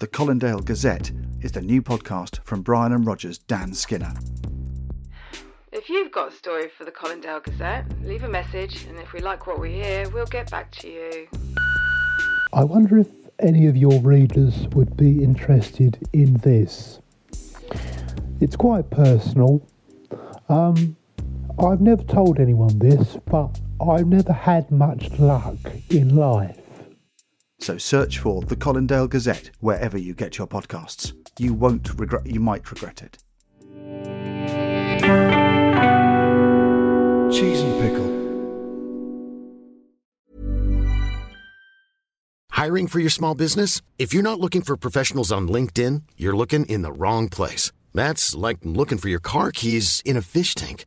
The Colindale Gazette is the new podcast from Brian and Roger's Dan Skinner. If you've got a story for the Colindale Gazette, leave a message, and if we like what we hear, we'll get back to you. I wonder if any of your readers would be interested in this. It's quite personal. Um, I've never told anyone this, but I've never had much luck in life. So search for the Colindale Gazette wherever you get your podcasts. You won't regret you might regret it. Cheese and pickle. Hiring for your small business? If you're not looking for professionals on LinkedIn, you're looking in the wrong place. That's like looking for your car keys in a fish tank.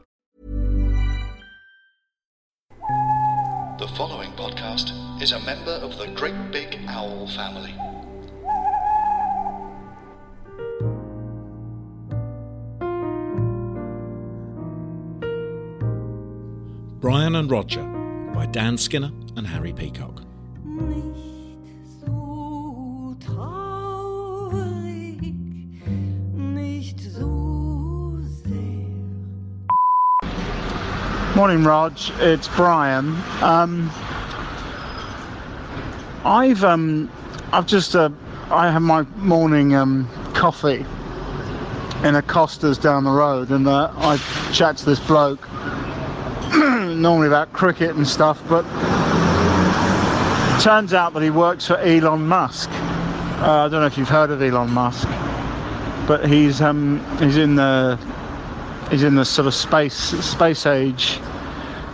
The following podcast is a member of the Great Big Owl family. Brian and Roger by Dan Skinner and Harry Peacock. Mm. Morning, Rog. It's Brian. Um, I've um, I've just uh, I have my morning um, coffee in a Costa's down the road, and uh, I chat to this bloke normally about cricket and stuff, but turns out that he works for Elon Musk. Uh, I don't know if you've heard of Elon Musk, but he's um, he's in the he's in the sort of space space age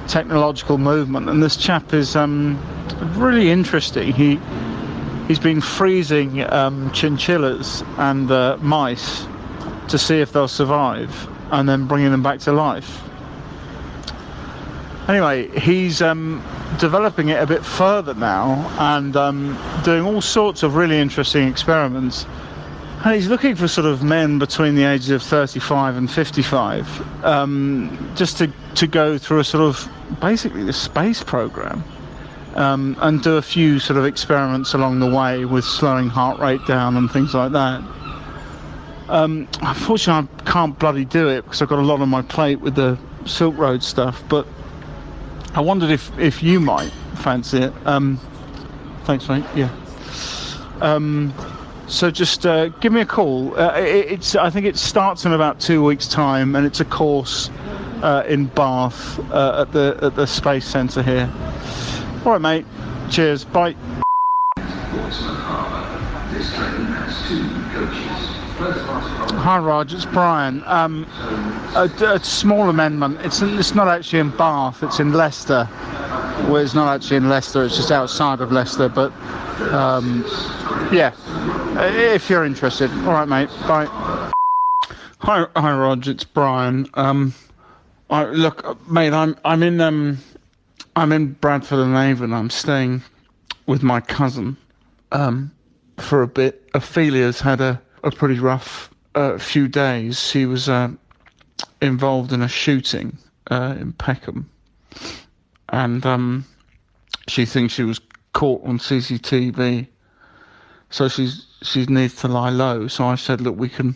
technological movement, and this chap is um, really interesting. He he's been freezing um, chinchillas and uh, mice to see if they'll survive, and then bringing them back to life. Anyway, he's um, developing it a bit further now and um, doing all sorts of really interesting experiments. He's looking for sort of men between the ages of 35 and 55, um, just to, to go through a sort of basically the space program um, and do a few sort of experiments along the way with slowing heart rate down and things like that. Um, unfortunately, I can't bloody do it because I've got a lot on my plate with the Silk Road stuff, but I wondered if, if you might fancy it. Um, thanks, mate. Yeah. So just uh, give me a call. Uh, it, it's I think it starts in about two weeks' time, and it's a course uh, in Bath uh, at the at the Space Centre here. All right, mate. Cheers. Bye. Hi, Rog, It's Brian. Um, a, a small amendment. It's it's not actually in Bath. It's in Leicester. Well, it's not actually in Leicester. It's just outside of Leicester. But um, yeah, if you're interested. All right, mate. Bye. Hi, hi, Rog. It's Brian. Um, I, look, mate. I'm I'm in um, I'm in Bradford on Avon. I'm staying with my cousin um, for a bit. Ophelia's had a, a pretty rough uh, few days. She was uh, involved in a shooting uh, in Peckham, and um, she thinks she was caught on CCTV. So she's she needs to lie low. So I said, look, we can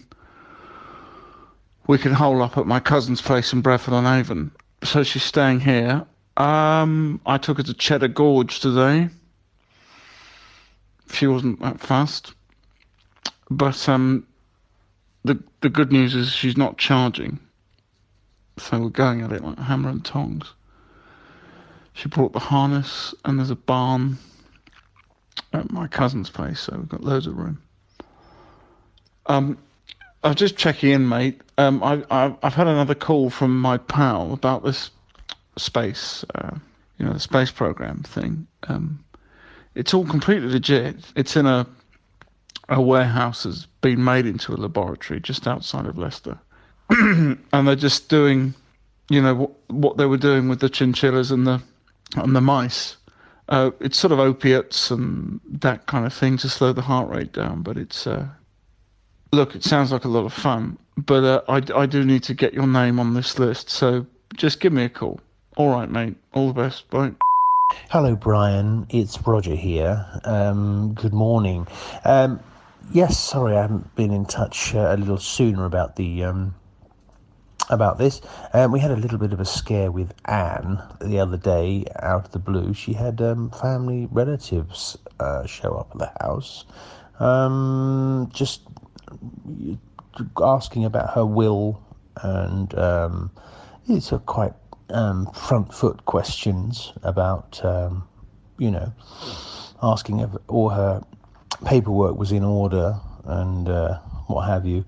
we can hole up at my cousin's place in Bradford on Avon. So she's staying here. Um, I took her to Cheddar Gorge today. She wasn't that fast, but um, the the good news is she's not charging. So we're going at it like hammer and tongs. she brought the harness, and there's a barn at my cousin's place, so we've got loads of room. Um, I was just checking in, mate. Um, I, I, I've had another call from my pal about this space, uh, you know, the space program thing. Um, it's all completely legit. It's in a a warehouse has been made into a laboratory just outside of Leicester, and they're just doing, you know, what, what they were doing with the chinchillas and the and the mice. Uh, it's sort of opiates and that kind of thing to slow the heart rate down, but it's uh, look, it sounds like a lot of fun, but uh, I, I do need to get your name on this list, so just give me a call. All right, mate. All the best. Bye. Hello, Brian. It's Roger here. Um, good morning. Um, yes, sorry, I haven't been in touch uh, a little sooner about the um, about this. Um, we had a little bit of a scare with Anne the other day, out of the blue. She had um, family relatives uh, show up at the house, um, just asking about her will, and um, it's a quite um, front foot questions about, um, you know, asking if all her paperwork was in order and uh, what have you.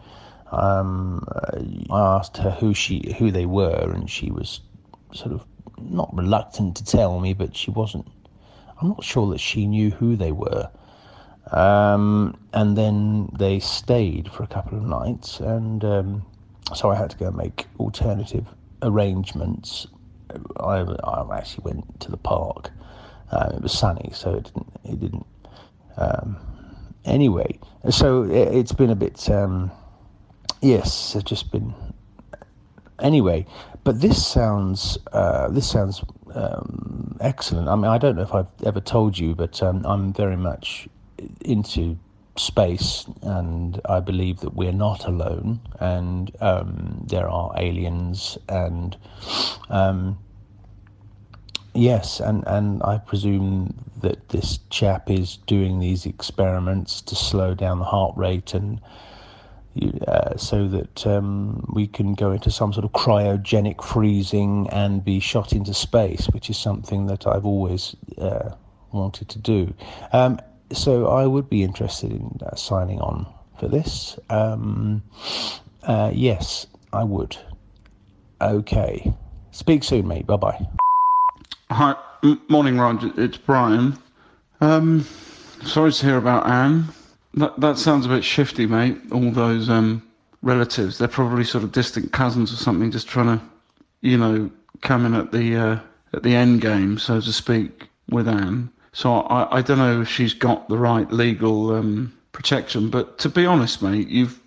Um, I asked her who she who they were, and she was sort of not reluctant to tell me, but she wasn't. I'm not sure that she knew who they were. Um, and then they stayed for a couple of nights, and um, so I had to go and make alternative arrangements. I, I actually went to the park. Uh, it was sunny, so it didn't. It didn't. Um, anyway, so it, has been a bit. Yes, it's just been. Anyway, but this sounds. Uh, this sounds um, excellent. I mean, I don't know if I've ever told you, but um, I'm very much into space, and I believe that we're not alone, and um, there are aliens, and um, yes, and, and I presume that this chap is doing these experiments to slow down the heart rate and. Uh, so that um, we can go into some sort of cryogenic freezing and be shot into space, which is something that I've always uh, wanted to do. Um, so I would be interested in uh, signing on for this. Um, uh, yes, I would. Okay. Speak soon, mate. Bye bye. Hi, M- morning, Roger. It's Brian. Um, sorry to hear about Anne. That that sounds a bit shifty, mate. All those um, relatives, they're probably sort of distant cousins or something, just trying to, you know, come in at the uh, at the end game, so to speak, with Anne. So I, I don't know if she's got the right legal um, protection. But to be honest, mate, you've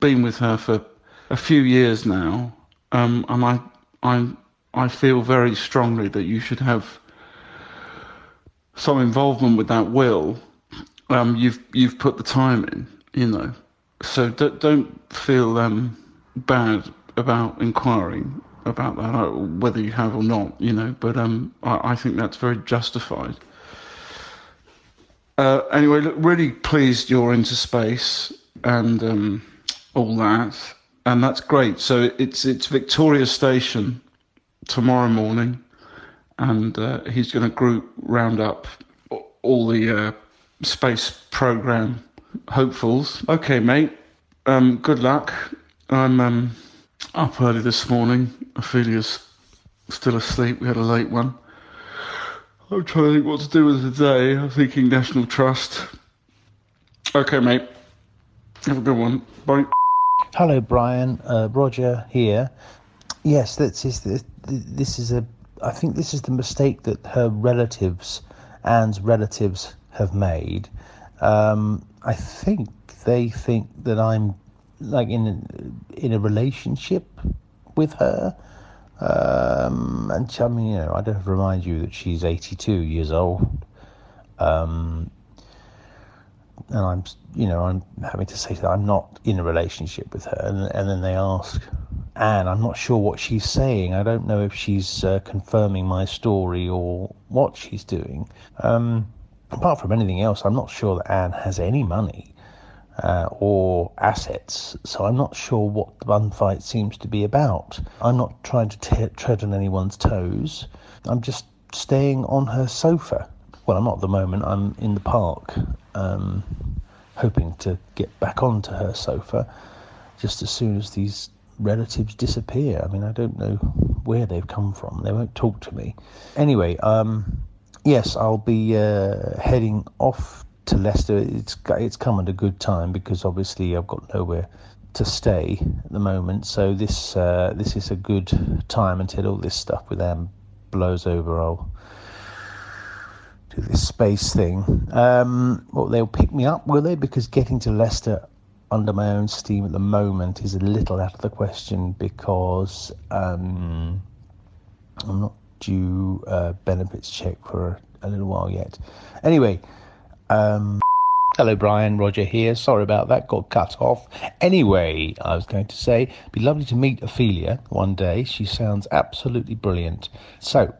been with her for a few years now, um, and I, I, I feel very strongly that you should have some involvement with that will. Um, you've you've put the time in, you know. So don't, don't feel um, bad about inquiring about that, uh, whether you have or not, you know. But um, I, I think that's very justified. Uh, anyway, look, really pleased you're into space and um, all that, and that's great. So it's it's Victoria Station tomorrow morning, and uh, he's going to group round up all the uh, space program hopefuls. Okay, mate. Um, good luck. I'm um, up early this morning. Ophelia's still asleep. We had a late one. I'm trying to think what to do with the day. I'm thinking National Trust. Okay, mate. Have a good one. Bye. Hello, Brian. Uh, Roger here. Yes, this is this, this is a. I think this is the mistake that her relatives, Anne's relatives, have made. Um, I think they think that I'm like in in a relationship with her um, and I mean, you know, I don't remind you that she's 82 years old. Um, and I'm, you know, I'm having to say that I'm not in a relationship with her. And, and then they ask Anne, I'm not sure what she's saying. I don't know if she's uh, confirming my story or what she's doing. Um, apart from anything else, I'm not sure that Anne has any money uh, or assets. So I'm not sure what the bun fight seems to be about. I'm not trying to t- tread on anyone's toes. I'm just staying on her sofa. Well, I'm not at the moment. I'm in the park, um, hoping to get back onto her sofa just as soon as these relatives disappear. I mean, I don't know where they've come from. They won't talk to me. Anyway, um, yes, I'll be uh, heading off to Leicester. It's it's come at a good time because obviously I've got nowhere to stay at the moment. So this uh, this is a good time until all this stuff with them blows over. I'll do this space thing. Um, well, they'll pick me up, will they? Because getting to Leicester under my own steam at the moment is a little out of the question because um, I'm not due a benefits check for a little while yet. Anyway, um, hello Brian, Roger here. Sorry about that, got cut off. Anyway, I was going to say, be lovely to meet Ophelia one day. She sounds absolutely brilliant. So,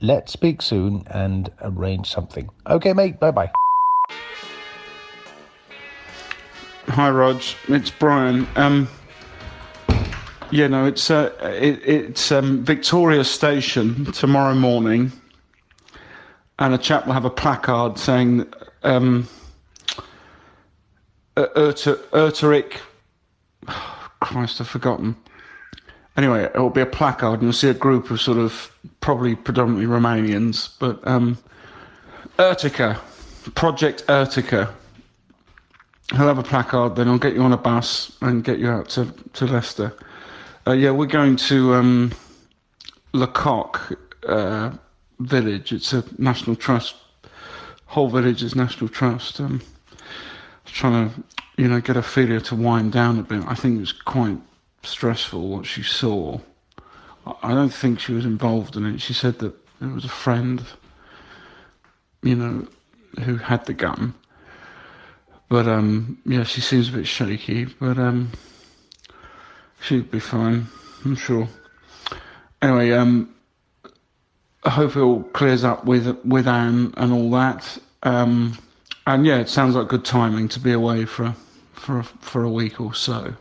let's speak soon and arrange something. Okay, mate, bye bye. Hi, Rog. It's Brian. Um, yeah, no, it's uh, it, it's um, Victoria Station tomorrow morning, and a chap will have a placard saying um, Erter, Erteric. Christ, I've forgotten. Anyway, it will be a placard, and you'll see a group of sort of probably predominantly Romanians, but um, Ertica, Project Ertica he'll have a placard, then I'll get you on a bus and get you out to, to Leicester. Uh, yeah, we're going to um, Lacock uh, Village. It's a National Trust. Whole village is National Trust. Um, trying to, you know, get Ophelia to wind down a bit. I think it was quite stressful what she saw. I don't think she was involved in it. She said that there was a friend, you know, who had the gun but um, yeah, she seems a bit shaky, but um, she'll be fine, I'm sure. Anyway, um, I hope it all clears up with with Anne and all that. Um, and yeah, it sounds like good timing to be away for for for a week or so.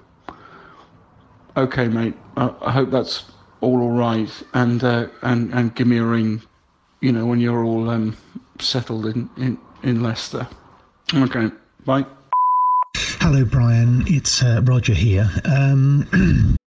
Okay, mate. I, I hope that's all all right, and uh, and and give me a ring, you know, when you're all um, settled in, in in Leicester. Okay. Bye. Hello, Brian. It's uh, Roger here. Um,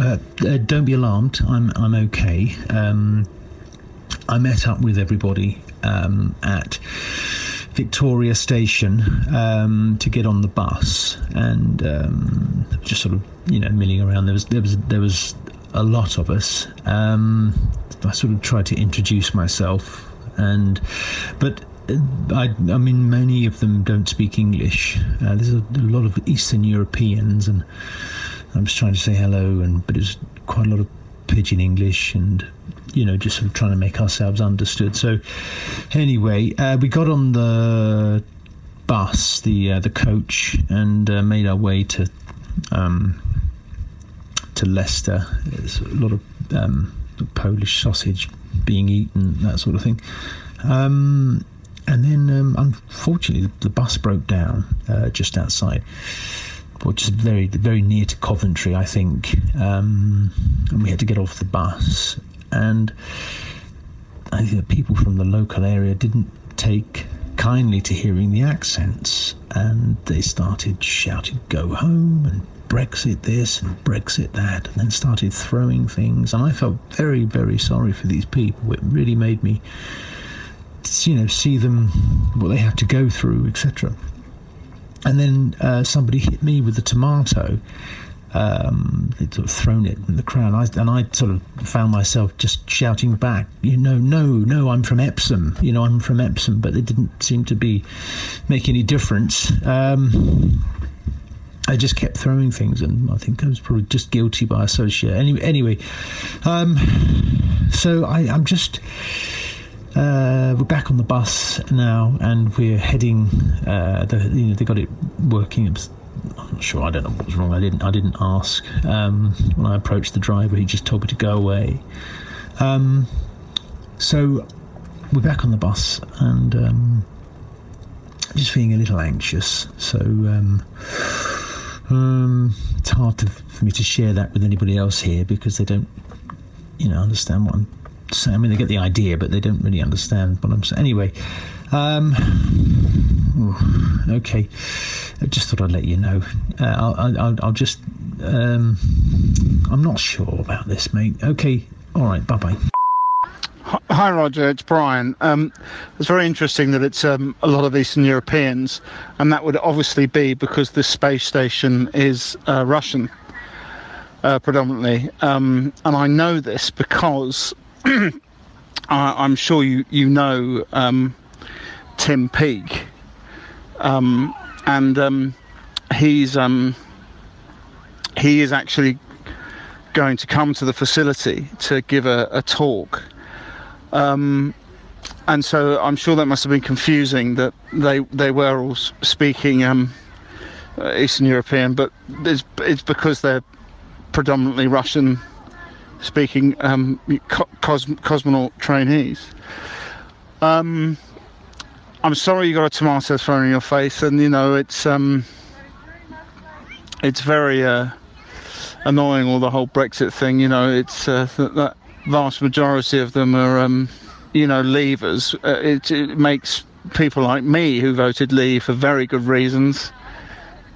Uh, uh, don't be alarmed. I'm I'm okay. Um, I met up with everybody um, at Victoria Station um, to get on the bus, and um, just sort of you know milling around. There was there was there was a lot of us. Um, I sort of tried to introduce myself, and but uh, I, I, mean, many of them don't speak English. Uh, there's a, a, lot of Eastern Europeans, and I'm just trying to say hello, and but it's quite a lot of pidgin English, and you know, just sort of trying to make ourselves understood. So, anyway, uh, we got on the bus, the uh, the coach, and uh, made our way to um, to Leicester. There's a lot of um, Polish sausage being eaten, that sort of thing. Um, and then, um, unfortunately, the bus broke down uh, just outside which is very very near to Coventry, I think. Um, and we had to get off the bus, and I think the people from the local area didn't take kindly to hearing the accents, and they started shouting "Go home!" and Brexit this and Brexit that, and then started throwing things. And I felt very, very sorry for these people. It really made me, you know, see them what they have to go through, etc and then uh, somebody hit me with a tomato. Um, they'd sort of thrown it in the crowd, I, and I sort of found myself just shouting back, you know, no, no, I'm from Epsom, you know, I'm from Epsom, but it didn't seem to be make any difference. Um, I just kept throwing things, and I think I was probably just guilty by association. Anyway, anyway, um, so I, I'm just uh, we're back on the bus now, and we're heading. Uh, the, you know, they got it working. It was, I'm not sure. I don't know what was wrong. I didn't. I didn't ask. Um, when I approached the driver, he just told me to go away. Um, so we're back on the bus, and um, just feeling a little anxious. So um, um, it's hard to, for me to share that with anybody else here because they don't, you know, understand what I'm I mean, they get the idea, but they don't really understand what I'm saying. Anyway, um, okay. I just thought I'd let you know. Uh, I'll, I'll, I'll, just. Um, I'm not sure about this, mate. Okay. All right. Bye bye. Hi, Roger. It's Brian. Um, it's very interesting that it's um, a lot of Eastern Europeans, and that would obviously be because the space station is uh, Russian. Uh, predominantly, um, and I know this because I, am sure you you know um, Tim Peake, um, and um, he's um, he is actually going to come to the facility to give a, a talk. Um, and so I'm sure that must have been confusing that they they were all speaking um, uh, Eastern European, but it's, it's because they're predominantly Russian speaking um, cos- cosmonaut trainees. Um, I'm sorry you got a tomato thrown in your face, and you know it's um, it's very uh, annoying all the whole Brexit thing. You know, it's uh, that, that vast majority of them are um, you know leavers. Uh, it, it makes people like me who voted leave for very good reasons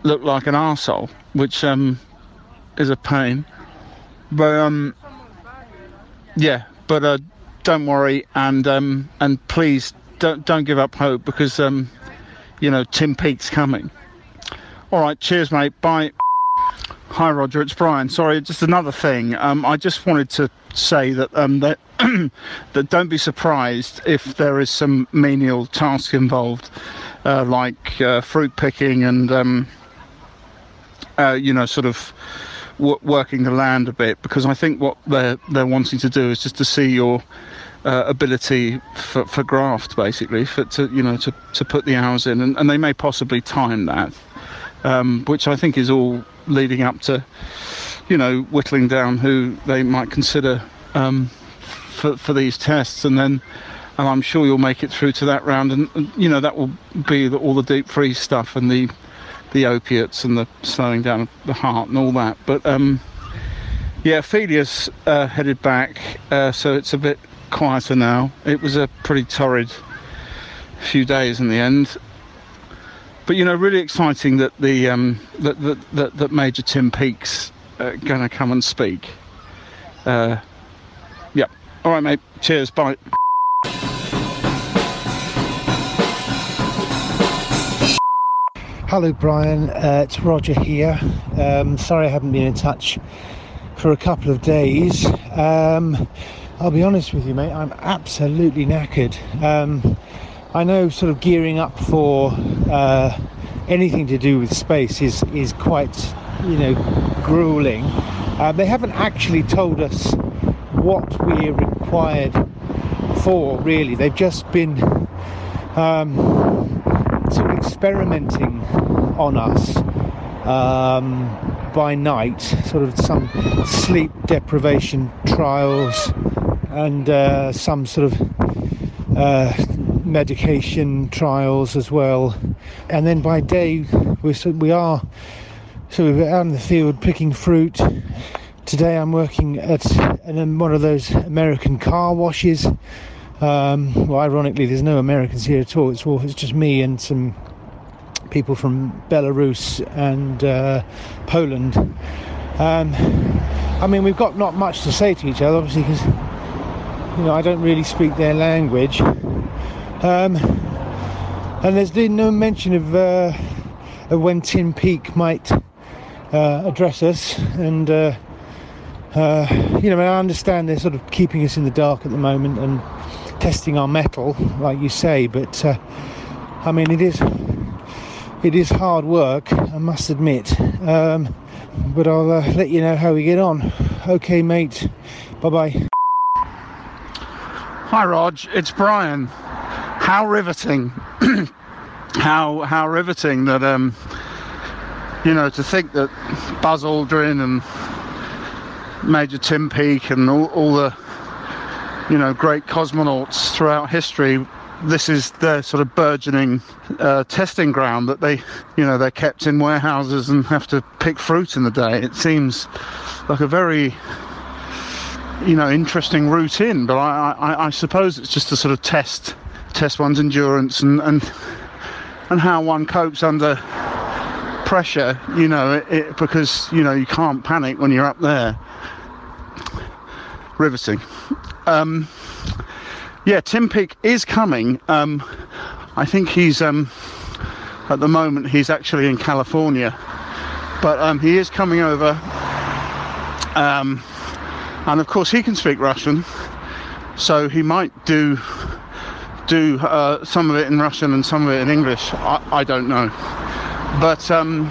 look like an arsehole, which um, is a pain. But um, yeah, but uh, don't worry, and um, and please don't don't give up hope because um, you know Tim Peake's coming. All right, cheers, mate. Bye. Hi, Roger. It's Brian. Sorry, just another thing. Um, I just wanted to say that um, that that don't be surprised if there is some menial task involved, uh, like uh, fruit picking and um, uh, you know, sort of w- working the land a bit, because I think what they're they're wanting to do is just to see your uh, ability for, for graft, basically, for to you know to, to put the hours in, and, and they may possibly time that, um, which I think is all leading up to, you know, whittling down who they might consider um, for for these tests, and then. And I'm sure you'll make it through to that round, and you know that will be the, all the deep freeze stuff and the the opiates and the slowing down of the heart and all that. But um, yeah, Ophelia's uh, headed back, uh, so it's a bit quieter now. It was a pretty torrid few days in the end. But you know, really exciting that the um, that, that, that that Major Tim Peake's uh, going to come and speak. Uh, yeah. All right, mate. Cheers. Bye. Hello, Brian. Uh, it's Roger here. Um, sorry I haven't been in touch for a couple of days. Um, I'll be honest with you, mate. I'm absolutely knackered. Um, I know, sort of gearing up for uh, anything to do with space is is quite, you know, grueling. Uh, they haven't actually told us what we're required for. Really, they've just been um, sort of experimenting on us um, by night, sort of some sleep deprivation trials and uh, some sort of uh, medication trials as well. And then by day, we're, we are so we're out in the field picking fruit. Today I'm working at one of those American car washes. Um, well, ironically, there's no Americans here at all. It's all it's just me and some people from Belarus and uh, Poland. Um, I mean, we've got not much to say to each other, obviously, because you know I don't really speak their language. Um, and there's been no mention of, uh, of when Tim Peake might uh, address us, and uh, uh, you know, I understand they're sort of keeping us in the dark at the moment and testing our mettle, like you say. But uh, I mean, it is it is hard work, I must admit. Um, but I'll uh, let you know how we get on. Okay, mate. Bye bye. Hi, Rog. It's Brian. How riveting! how how riveting that um, you know, to think that Buzz Aldrin and Major Tim Peake and all, all the you know great cosmonauts throughout history. This is their sort of burgeoning uh, testing ground that they, you know, they're kept in warehouses and have to pick fruit in the day. It seems like a very you know interesting route in but I, I, I suppose it's just to sort of test test one's endurance and and, and how one copes under pressure you know it, it, because you know you can't panic when you're up there riveting um, yeah Tim Peake is coming. Um, I think he's um, at the moment he's actually in California. But um, he is coming over. Um, and of course he can speak Russian, so he might do do uh, some of it in Russian and some of it in English. I, I don't know, but um,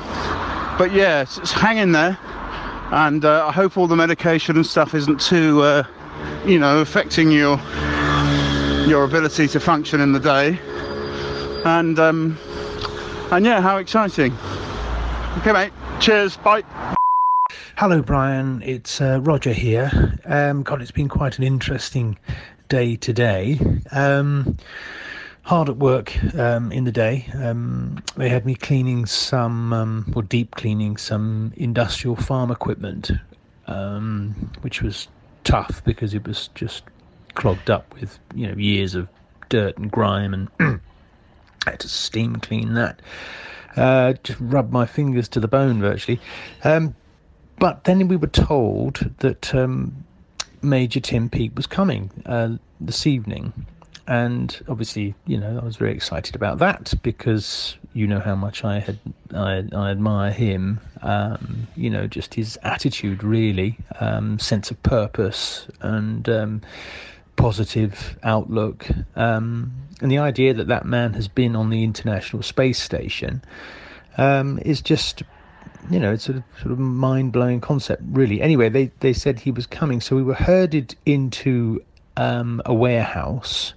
but yeah, it's, it's hang in there. and uh, I hope all the medication and stuff isn't too, uh, you know, affecting your your ability to function in the day. And um, and yeah, how exciting! Okay, mate. Cheers. Bye. Hello, Brian. It's uh, Roger here. Um, God, it's been quite an interesting day today. Um, hard at work um, in the day. Um, they had me cleaning some, um, or deep cleaning some industrial farm equipment, um, which was tough because it was just clogged up with you know years of dirt and grime, and I had to steam clean that. Uh, just rub my fingers to the bone virtually. Um, but then we were told that um, Major Tim Peake was coming uh, this evening, and obviously, you know, I was very excited about that because you know how much I had I, I admire him. Um, you know, just his attitude, really, um, sense of purpose, and um, positive outlook, um, and the idea that that man has been on the International Space Station um, is just you know, it's a sort of mind blowing concept, really. Anyway, they, they said he was coming, so we were herded into um, a warehouse,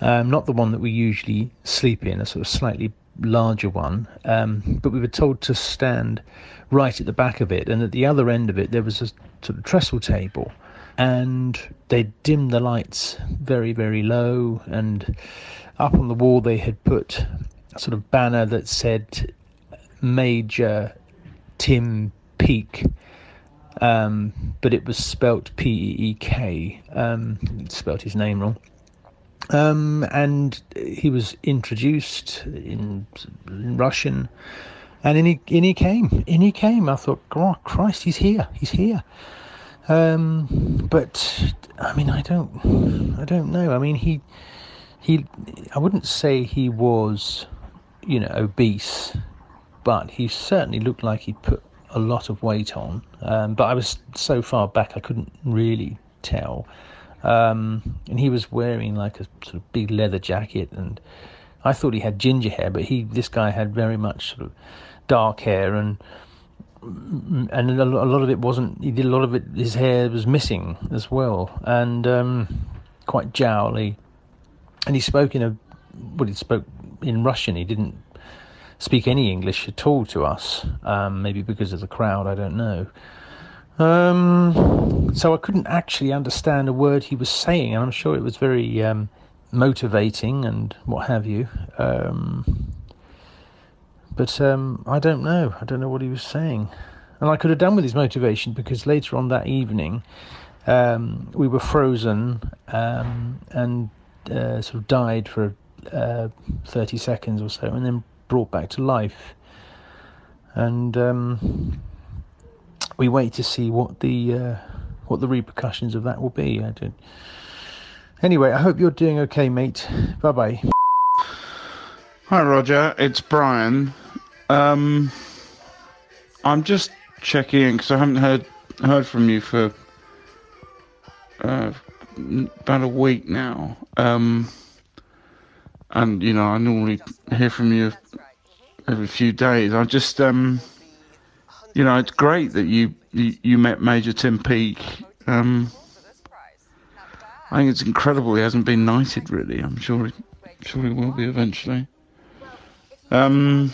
um, not the one that we usually sleep in, a sort of slightly larger one. Um, but we were told to stand right at the back of it, and at the other end of it, there was a sort of trestle table. And they dimmed the lights very, very low, and up on the wall, they had put a sort of banner that said Major Tim Peek. um, but it was spelt P E E K. Um, spelt his name wrong. Um, and he was introduced in, in Russian, and in he, in he came. In he came. I thought, oh, Christ, he's here. He's here. Um, but I mean, I don't, I don't know. I mean, he, he, I wouldn't say he was, you know, obese but he certainly looked like he'd put a lot of weight on. Um, but I was so far back I couldn't really tell. Um, and he was wearing like a sort of big leather jacket, and I thought he had ginger hair, but he this guy had very much sort of dark hair, and and a lot of it wasn't. He did a lot of it. His hair was missing as well, and um, quite jowly. And he spoke in a well, he spoke in Russian. He didn't speak any English at all to us. Um, maybe because of the crowd, I don't know. Um, so I couldn't actually understand a word he was saying, and I'm sure it was very um, motivating and what have you. Um, but um, I don't know. I don't know what he was saying. And I could have done with his motivation because later on that evening, um, we were frozen um, and uh, sort of died for uh, 30 seconds or so, and then brought back to life. And um, we wait to see what the uh, what the repercussions of that will be. I don't. Anyway, I hope you're doing okay, mate. Bye bye. Hi, Roger. It's Brian. Um, I'm just checking in because I haven't heard heard from you for uh, about a week now. Um, and you know, I normally hear from you every few days. I just, um, you know, it's great that you you, you met Major Tim Peake. Um, I think it's incredible he hasn't been knighted. Really, I'm sure he, sure he will be eventually. Um,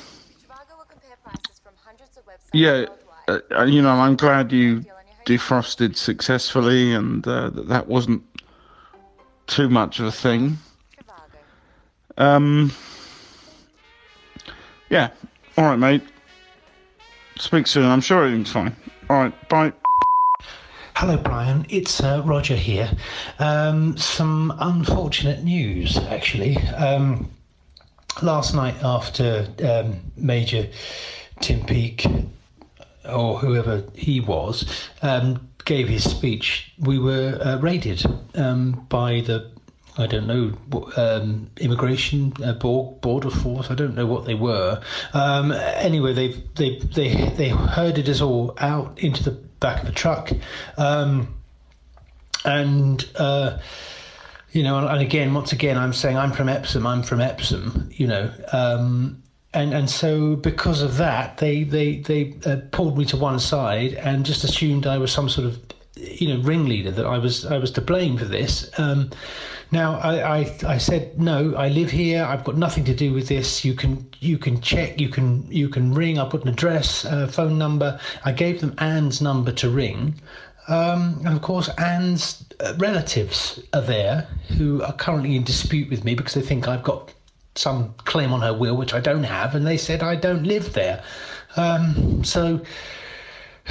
yeah, uh, uh, you know, I'm glad you defrosted successfully and uh, that that wasn't too much of a thing. Um, yeah. All right, mate. Speak soon. I'm sure everything's fine. All right. Bye. Hello, Brian. It's uh, Roger here. Um, some unfortunate news, actually. Um, last night, after um, Major Tim Peake, or whoever he was, um, gave his speech, we were uh, raided um, by the I don't know, um, immigration uh, border force. I don't know what they were. Um, anyway, they they they they herded us all out into the back of a truck, um, and uh, you know, and again, once again, I'm saying I'm from Epsom. I'm from Epsom. You know, um, and and so because of that, they they they uh, pulled me to one side and just assumed I was some sort of you know ringleader that I was I was to blame for this. Um, now I, I I said no. I live here. I've got nothing to do with this. You can you can check. You can you can ring. I put an address, uh, phone number. I gave them Anne's number to ring. Um, and of course, Anne's uh, relatives are there who are currently in dispute with me because they think I've got some claim on her will, which I don't have, and they said I don't live there. Um, so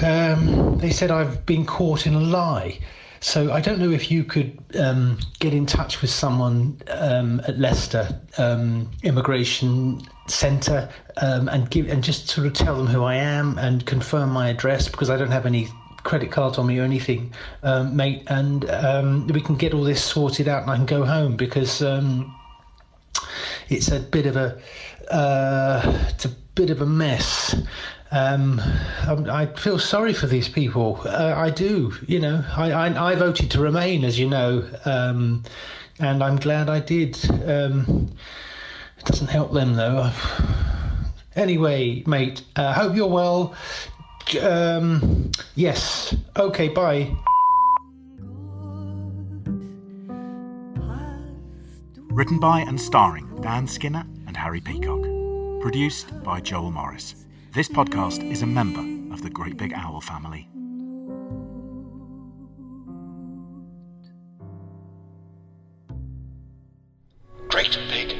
um, they said I've been caught in a lie. So I don't know if you could um, get in touch with someone um, at Leicester um, Immigration Centre um, and give and just sort of tell them who I am and confirm my address because I don't have any credit cards on me or anything, mate. And we can get all this sorted out and I can go home because it's a bit of a uh, it's a bit of a mess. Um, I, I feel sorry for these people. Uh, I do. You know, I, I, I voted to remain, as you know, um, and I'm glad I did. Um, it doesn't help them though. Anyway, mate, uh, hope you're well. Um, yes. Okay. Bye. Written by and starring Dan Skinner and Harry Peacock. Produced by Joel Morris. This podcast is a member of the Great Big Owl family. Great Big